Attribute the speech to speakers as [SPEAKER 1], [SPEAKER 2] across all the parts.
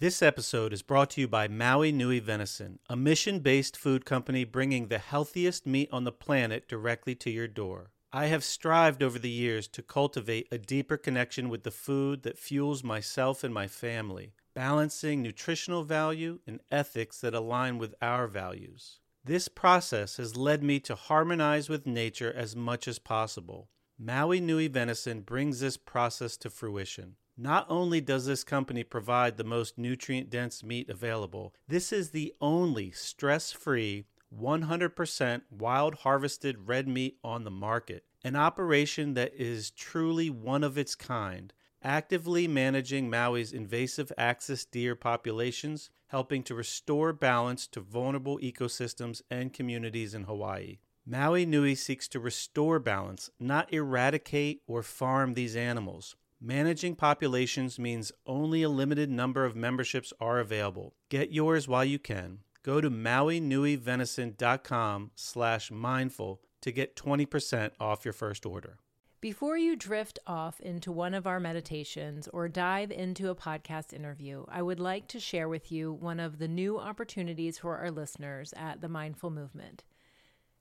[SPEAKER 1] This episode is brought to you by Maui Nui Venison, a mission based food company bringing the healthiest meat on the planet directly to your door. I have strived over the years to cultivate a deeper connection with the food that fuels myself and my family, balancing nutritional value and ethics that align with our values. This process has led me to harmonize with nature as much as possible. Maui Nui Venison brings this process to fruition. Not only does this company provide the most nutrient dense meat available, this is the only stress free, 100% wild harvested red meat on the market. An operation that is truly one of its kind, actively managing Maui's invasive axis deer populations, helping to restore balance to vulnerable ecosystems and communities in Hawaii. Maui Nui seeks to restore balance, not eradicate or farm these animals. Managing populations means only a limited number of memberships are available. Get yours while you can. Go to mauinuivenison.com slash mindful to get 20% off your first order.
[SPEAKER 2] Before you drift off into one of our meditations or dive into a podcast interview, I would like to share with you one of the new opportunities for our listeners at the Mindful Movement.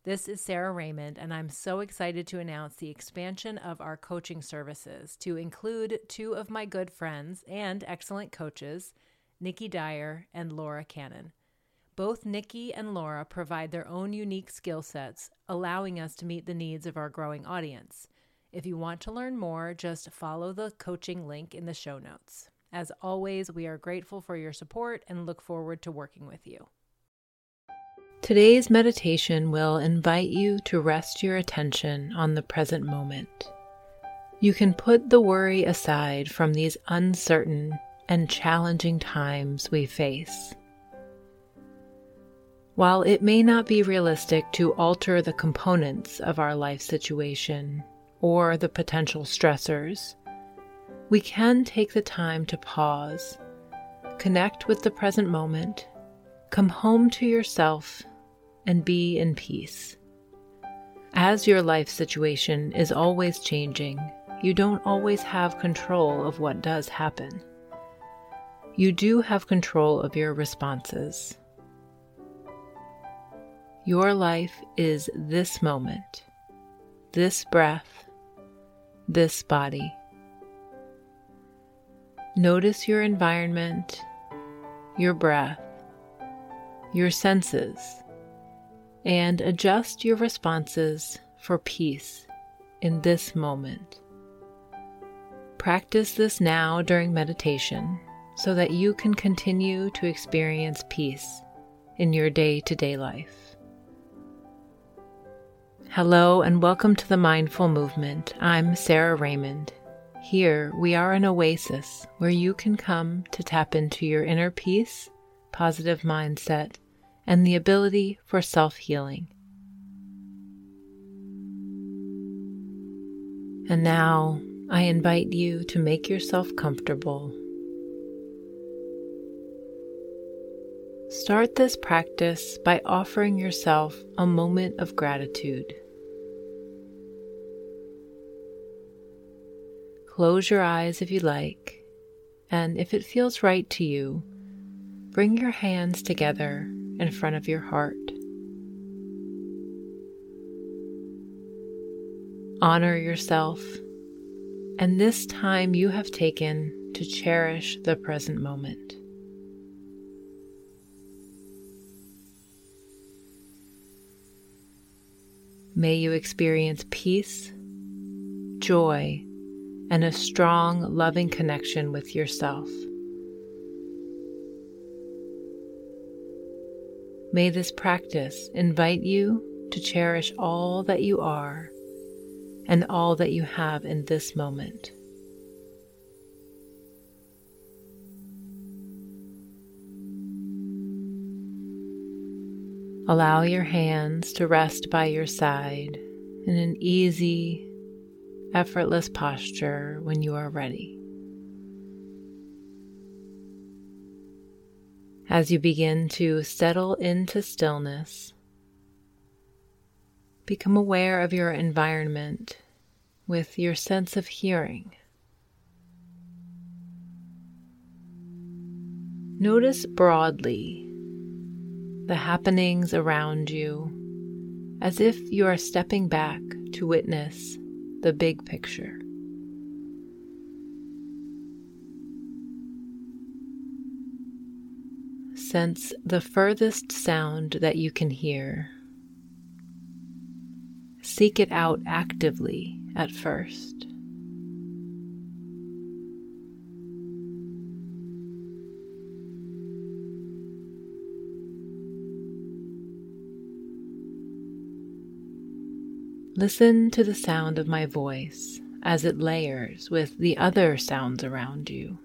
[SPEAKER 2] This is Sara Raymond, and I'm so excited to announce the expansion of our coaching services to include two of my good friends and excellent coaches, Nikki Dyer and Laura Cannon. Both Nikki and Laura provide their own unique skill sets, allowing us to meet the needs of our growing audience. If you want to learn more, just follow the coaching link in the show notes. As always, we are grateful for your support and look forward to working with you. Today's meditation will invite you to rest your attention on the present moment. You can put the worry aside from these uncertain and challenging times we face. While it may not be realistic to alter the components of our life situation or the potential stressors, we can take the time to pause, connect with the present moment, come home to yourself and be in peace. As your life situation is always changing, you don't always have control of what does happen. You do have control of your responses. Your life is this moment, this breath, this body. Notice your environment, your breath, your senses and adjust your responses for peace in this moment. Practice this now during meditation so that you can continue to experience peace in your day to day life. Hello, and welcome to the Mindful Movement. I'm Sara Raymond. Here, we are an oasis where you can come to tap into your inner peace, positive mindset, and the ability for self healing. And now I invite you to make yourself comfortable. Start this practice by offering yourself a moment of gratitude. Close your eyes if you like, and if it feels right to you, bring your hands together in front of your heart. Honor yourself and this time you have taken to cherish the present moment. May you experience peace, joy, and a strong, loving connection with yourself. May this practice invite you to cherish all that you are and all that you have in this moment. Allow your hands to rest by your side in an easy, effortless posture when you are ready. As you begin to settle into stillness. Become aware of your environment with your sense of hearing. Notice broadly the happenings around you as if you are stepping back to witness the big picture. Sense the furthest sound that you can hear. Seek it out actively at first. Listen to the sound of my voice as it layers with the other sounds around you.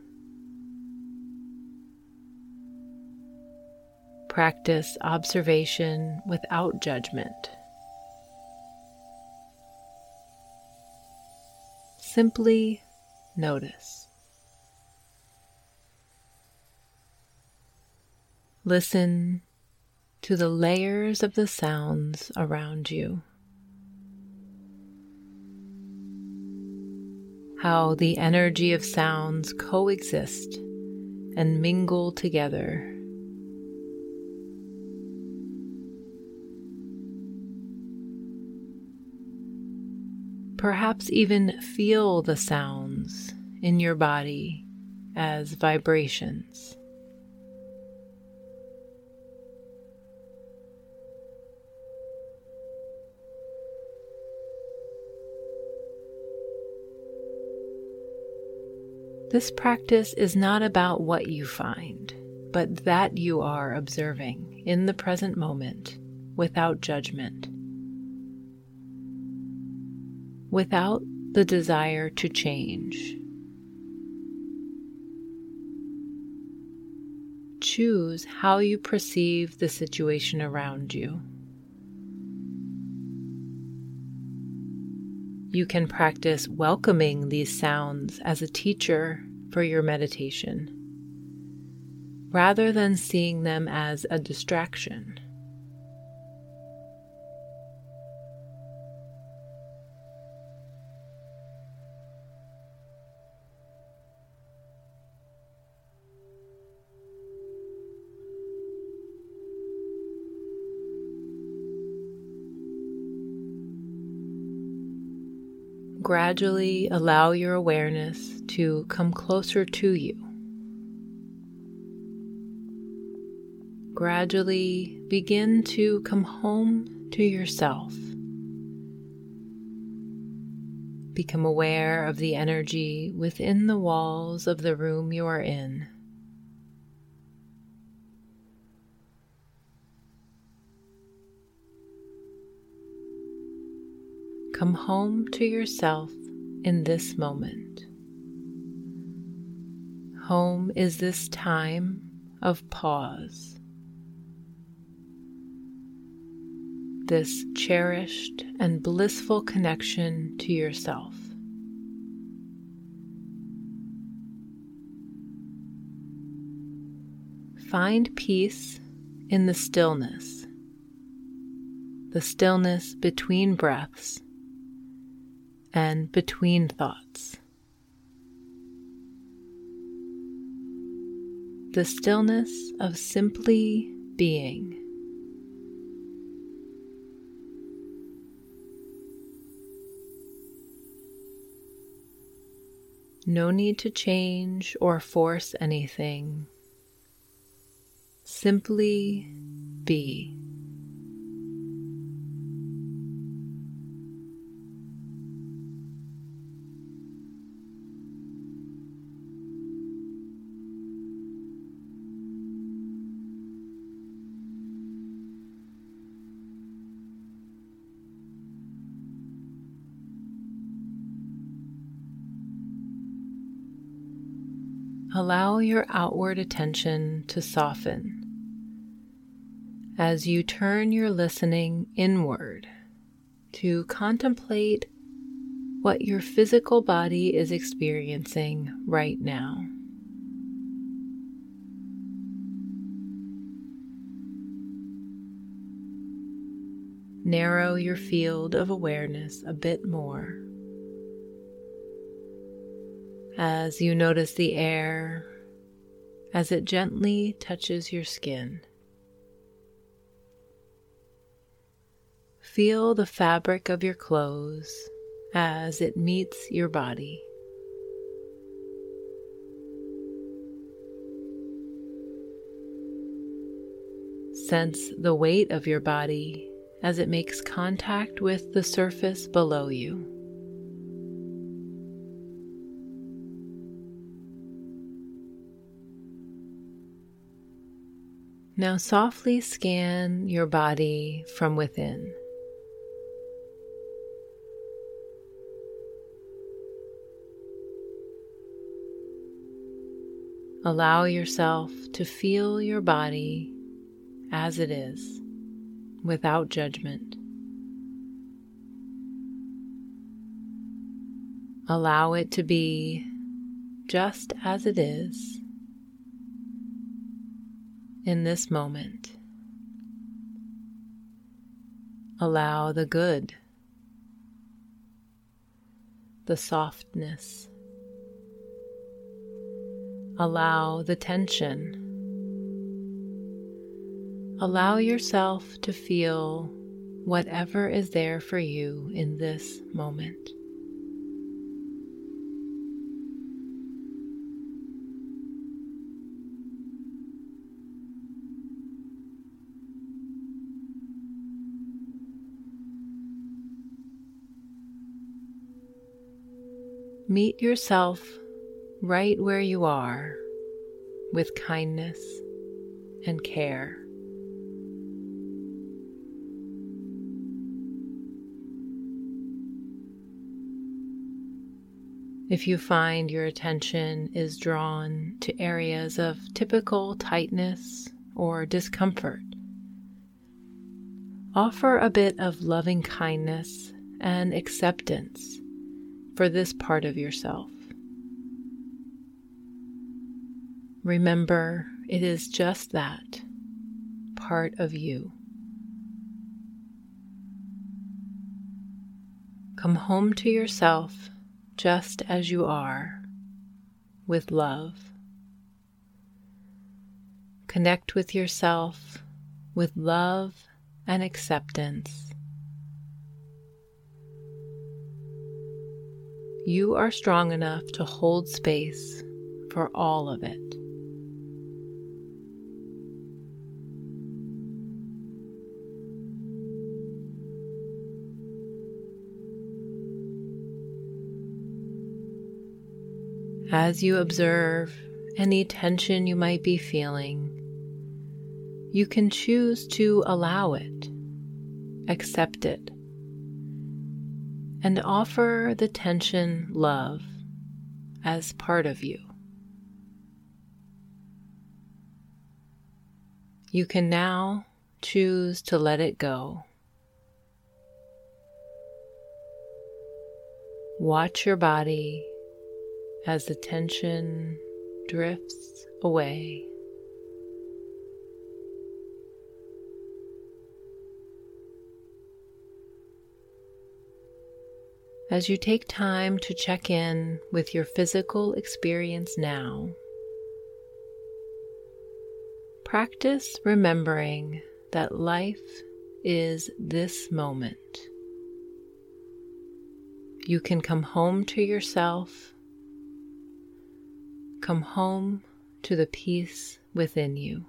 [SPEAKER 2] Practice observation without judgment. Simply notice. Listen to the layers of the sounds around you. how the energy of sounds coexist and mingle together. Perhaps even feel the sounds in your body as vibrations. This practice is not about what you find, but that you are observing in the present moment without judgment, without the desire to change. Choose how you perceive the situation around you. You can practice welcoming these sounds as a teacher for your meditation, rather than seeing them as a distraction. Gradually allow your awareness to come closer to you. Gradually begin to come home to yourself. Become aware of the energy within the walls of the room you are in. Come home to yourself in this moment. Home is this time of pause, this cherished and blissful connection to yourself. Find peace in the stillness, the stillness between breaths and between thoughts. The stillness of simply being. No need to change or force anything. Simply be. Your outward attention to soften as you turn your listening inward to contemplate what your physical body is experiencing right now. Narrow your field of awareness a bit more as you notice the air as it gently touches your skin. Feel the fabric of your clothes as it meets your body. Sense the weight of your body as it makes contact with the surface below you. Now softly scan your body from within. Allow yourself to feel your body as it is, without judgment. Allow it to be just as it is in this moment. Allow the good, the softness, allow the tension. Allow yourself to feel whatever is there for you in this moment. Meet yourself right where you are with kindness and care. If you find your attention is drawn to areas of typical tightness or discomfort, offer a bit of loving kindness and acceptance for this part of yourself. Remember, it is just that part of you. Come home to yourself just as you are with love. Connect with yourself with love and acceptance. You are strong enough to hold space for all of it. As you observe any tension you might be feeling, you can choose to allow it, accept it, and offer the tension love as part of you. You can now choose to let it go. Watch your body as the tension drifts away. As you take time to check in with your physical experience now, practice remembering that life is this moment. You can come home to yourself Come home to the peace within you.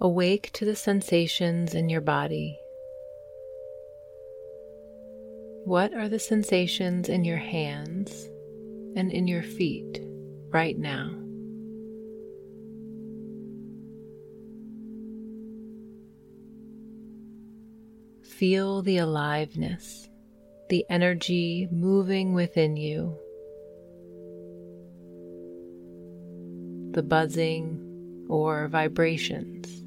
[SPEAKER 2] Awake to the sensations in your body. What are the sensations in your hands and in your feet right now? Feel the aliveness the energy moving within you, the buzzing or vibrations.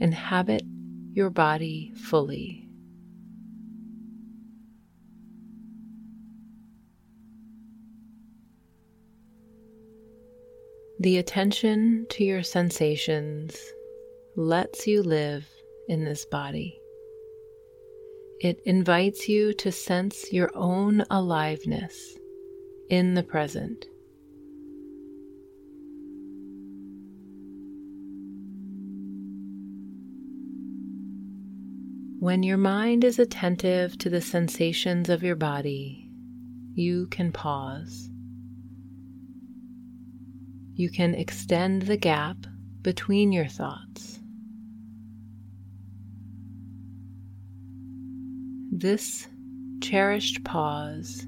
[SPEAKER 2] Inhabit your body fully. The attention to your sensations lets you live in this body. It invites you to sense your own aliveness in the present. When your mind is attentive to the sensations of your body, you can pause. You can extend the gap between your thoughts. This cherished pause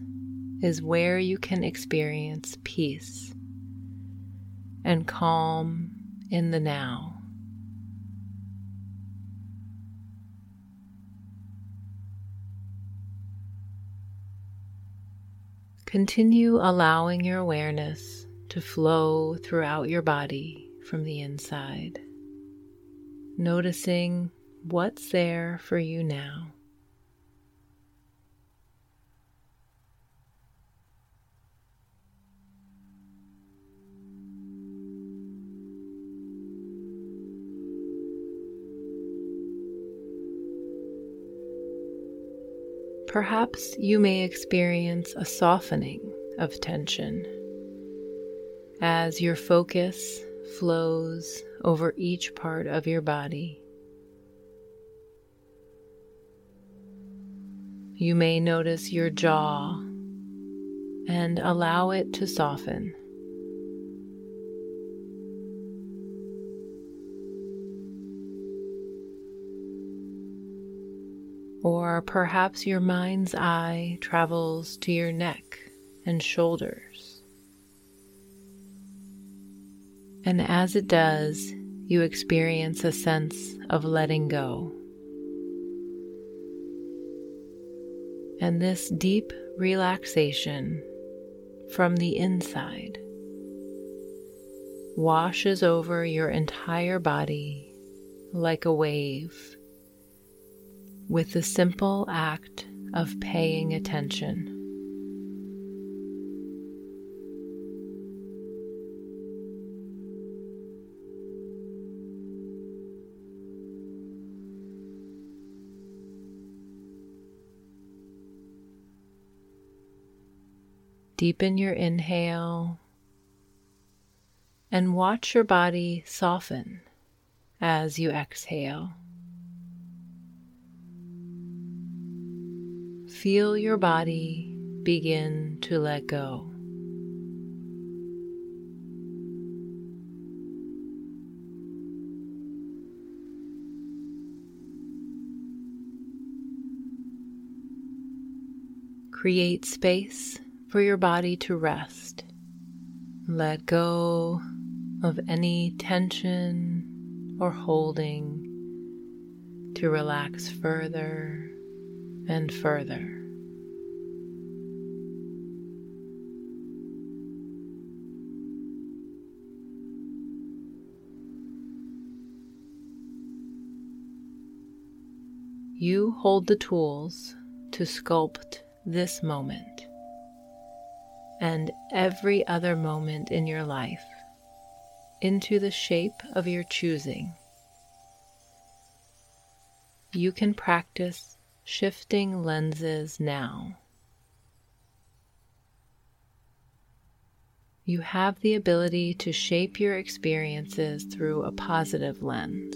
[SPEAKER 2] is where you can experience peace and calm in the now. Continue allowing your awareness to flow throughout your body from the inside, noticing what's there for you now. Perhaps you may experience a softening of tension as your focus flows over each part of your body. You may notice your jaw and allow it to soften. Or perhaps your mind's eye travels to your neck and shoulders. And as it does, you experience a sense of letting go. And this deep relaxation from the inside washes over your entire body like a wave with the simple act of paying attention. Deepen your inhale and watch your body soften as you exhale. Feel your body begin to let go. Create space for your body to rest. Let go of any tension or holding to relax further and further. You hold the tools to sculpt this moment and every other moment in your life into the shape of your choosing. You can practice shifting lenses now. You have the ability to shape your experiences through a positive lens.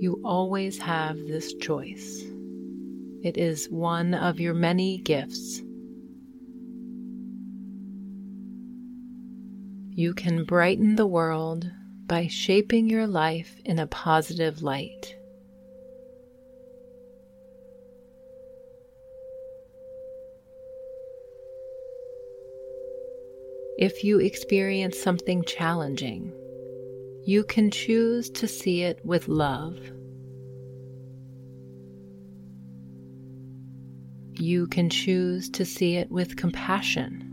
[SPEAKER 2] You always have this choice. It is one of your many gifts. You can brighten the world by shaping your life in a positive light. If you experience something challenging, you can choose to see it with love. You can choose to see it with compassion.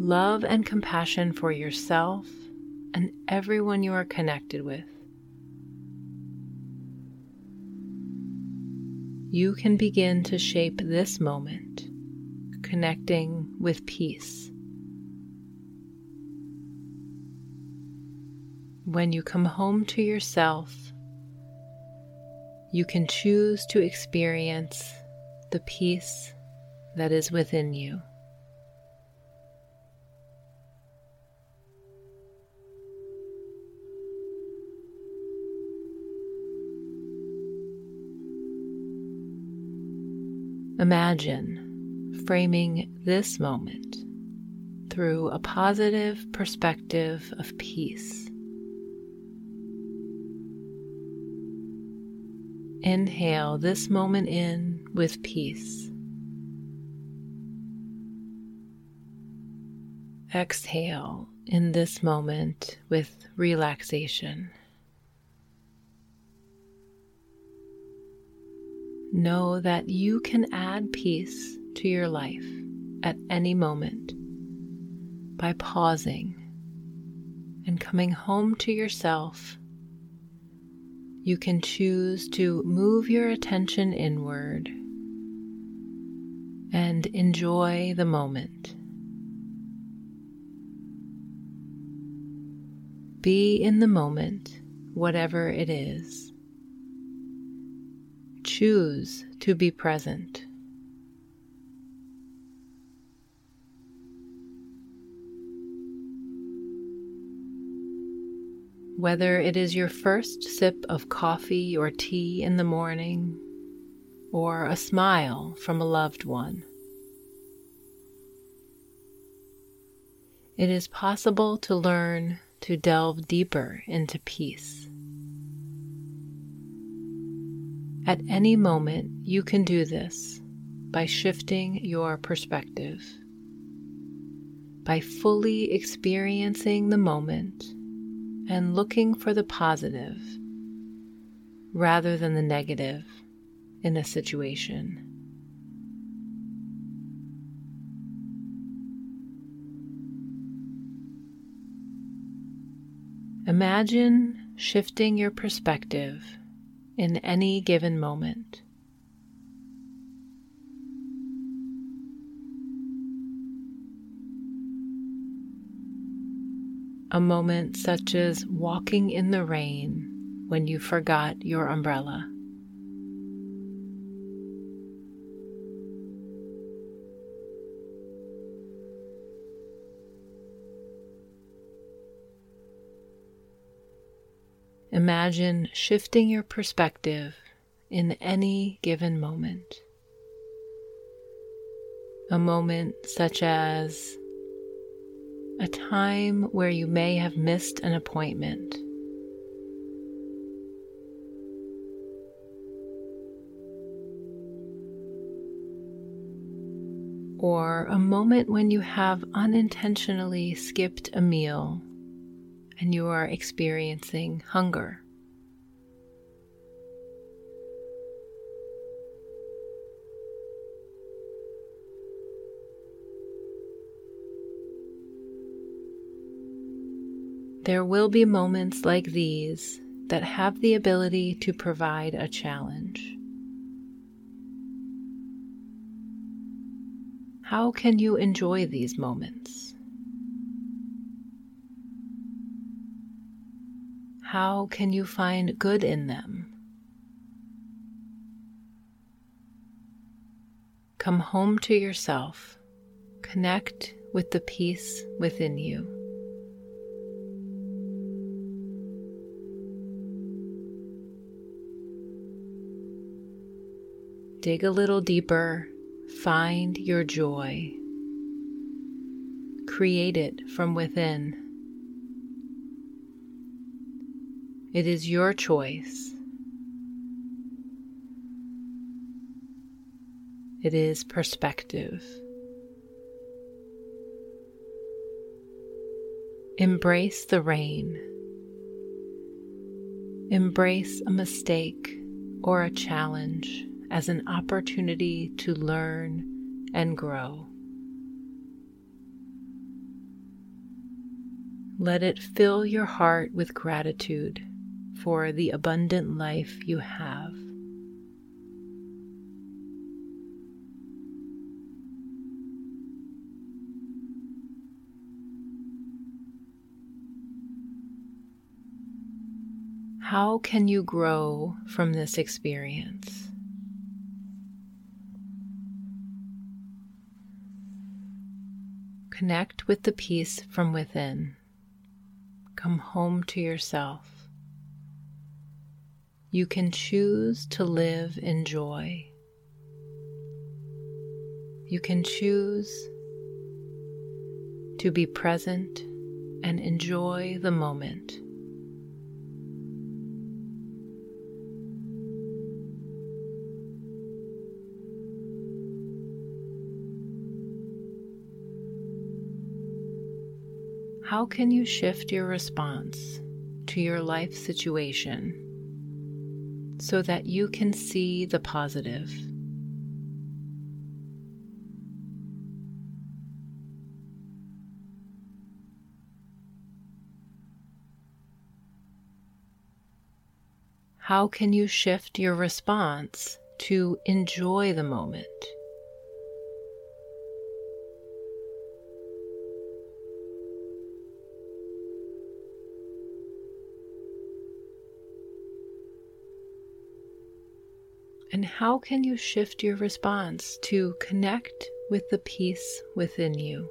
[SPEAKER 2] Love and compassion for yourself and everyone you are connected with. You can begin to shape this moment, connecting with peace. when you come home to yourself, you can choose to experience the peace that is within you. Imagine framing this moment through a positive perspective of peace. Inhale this moment in with peace. Exhale in this moment with relaxation. Know that you can add peace to your life at any moment by pausing and coming home to yourself. You can choose to move your attention inward and enjoy the moment. Be in the moment, whatever it is. Choose to be present. Whether it is your first sip of coffee or tea in the morning, or a smile from a loved one, it is possible to learn to delve deeper into peace. At any moment, you can do this by shifting your perspective, by fully experiencing the moment and looking for the positive rather than the negative in a situation. Imagine shifting your perspective in any given moment. A moment such as walking in the rain when you forgot your umbrella. Imagine shifting your perspective in any given moment. A moment such as a time where you may have missed an appointment. Or a moment when you have unintentionally skipped a meal and you are experiencing hunger. There will be moments like these that have the ability to provide a challenge. How can you enjoy these moments? How can you find good in them? Come home to yourself. Connect with the peace within you. Dig a little deeper, find your joy. Create it from within. It is your choice. It is perspective. Embrace the rain. Embrace a mistake or a challenge as an opportunity to learn and grow. Let it fill your heart with gratitude for the abundant life you have. How can you grow from this experience? Connect with the peace from within. Come home to yourself. You can choose to live in joy. You can choose to be present and enjoy the moment. How can you shift your response to your life situation so that you can see the positive? How can you shift your response to enjoy the moment? And how can you shift your response to connect with the peace within you?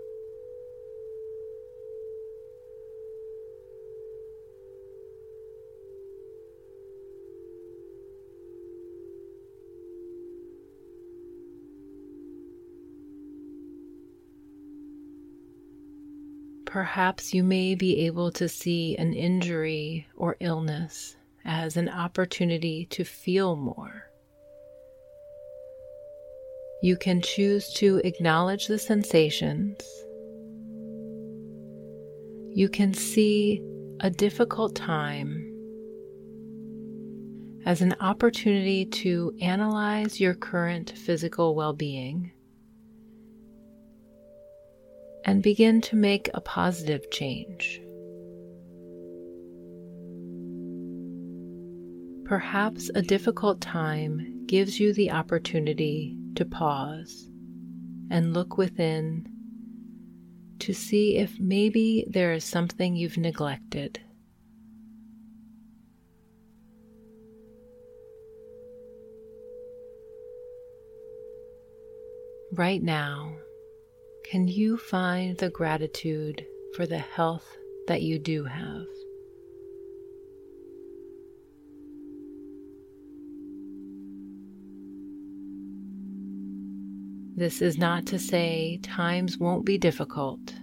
[SPEAKER 2] Perhaps you may be able to see an injury or illness as an opportunity to feel more. You can choose to acknowledge the sensations. You can see a difficult time as an opportunity to analyze your current physical well being and begin to make a positive change. Perhaps a difficult time gives you the opportunity to pause and look within to see if maybe there is something you've neglected. Right now, can you find the gratitude for the health that you do have? This is not to say times won't be difficult.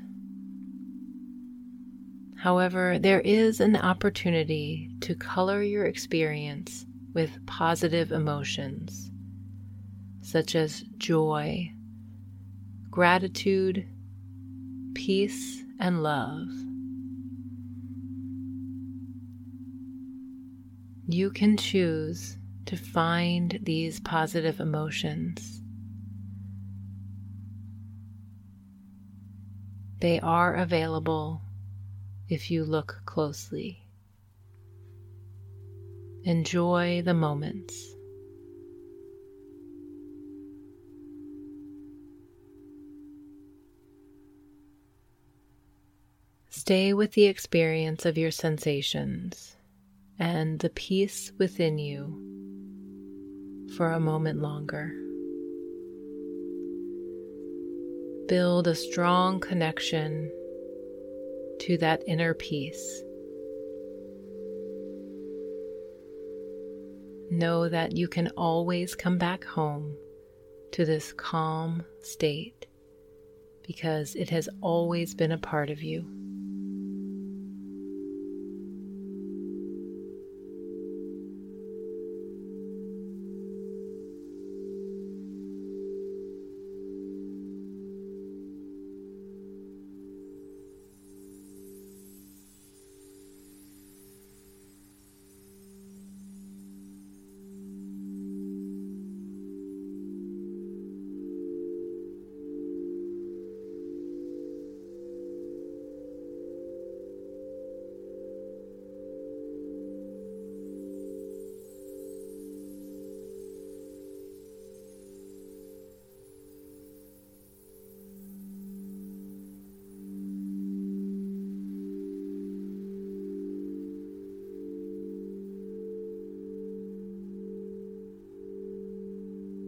[SPEAKER 2] However, there is an opportunity to color your experience with positive emotions, such as joy, gratitude, peace, and love. You can choose to find these positive emotions They are available if you look closely. Enjoy the moments. Stay with the experience of your sensations and the peace within you for a moment longer. Build a strong connection to that inner peace. Know that you can always come back home to this calm state because it has always been a part of you.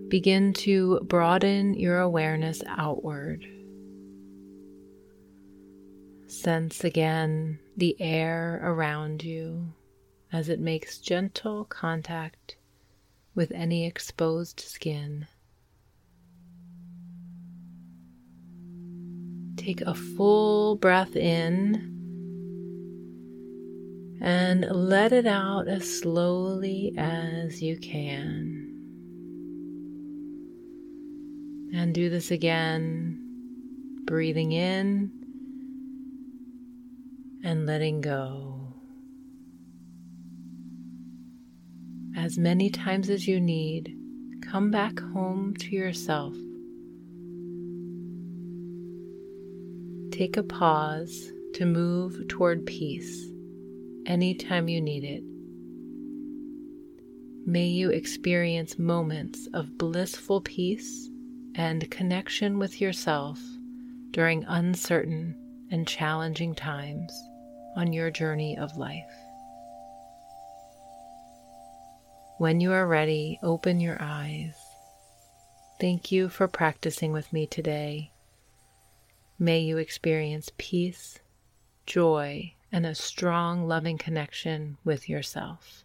[SPEAKER 2] Begin to broaden your awareness outward. Sense again the air around you as it makes gentle contact with any exposed skin. Take a full breath in and let it out as slowly as you can. And do this again, breathing in and letting go. As many times as you need, come back home to yourself. Take a pause to move toward peace anytime you need it. May you experience moments of blissful peace and connection with yourself during uncertain and challenging times on your journey of life. When you are ready, open your eyes. Thank you for practicing with me today. May you experience peace, joy, and a strong, loving connection with yourself.